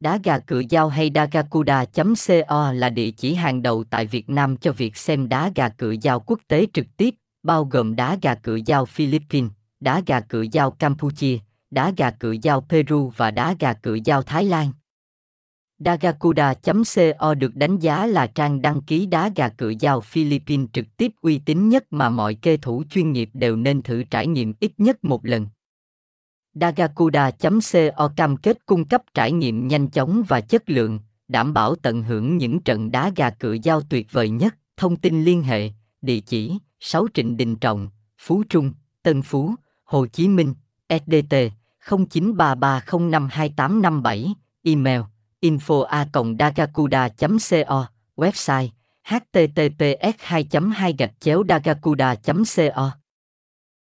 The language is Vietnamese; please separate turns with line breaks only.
Đá gà cựa dao hay dagakuda.co là địa chỉ hàng đầu tại Việt Nam cho việc xem đá gà cựa dao quốc tế trực tiếp, bao gồm đá gà cựa dao Philippines, đá gà cựa dao Campuchia, đá gà cựa dao Peru và đá gà cựa dao Thái Lan. Dagakuda.co được đánh giá là trang đăng ký đá gà cựa dao Philippines trực tiếp uy tín nhất mà mọi kê thủ chuyên nghiệp đều nên thử trải nghiệm ít nhất một lần. Dagakuda.co cam kết cung cấp trải nghiệm nhanh chóng và chất lượng, đảm bảo tận hưởng những trận đá gà cựa dao tuyệt vời nhất. Thông tin liên hệ, địa chỉ 6 Trịnh Đình Trọng, Phú Trung, Tân Phú, Hồ Chí Minh, SDT 0933052857, email info a dagakuda co website https 2 2 dagakuda co